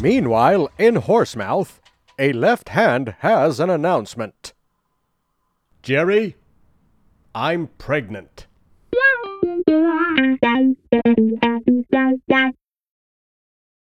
Meanwhile, in Horsemouth, a left hand has an announcement. Jerry, I'm pregnant.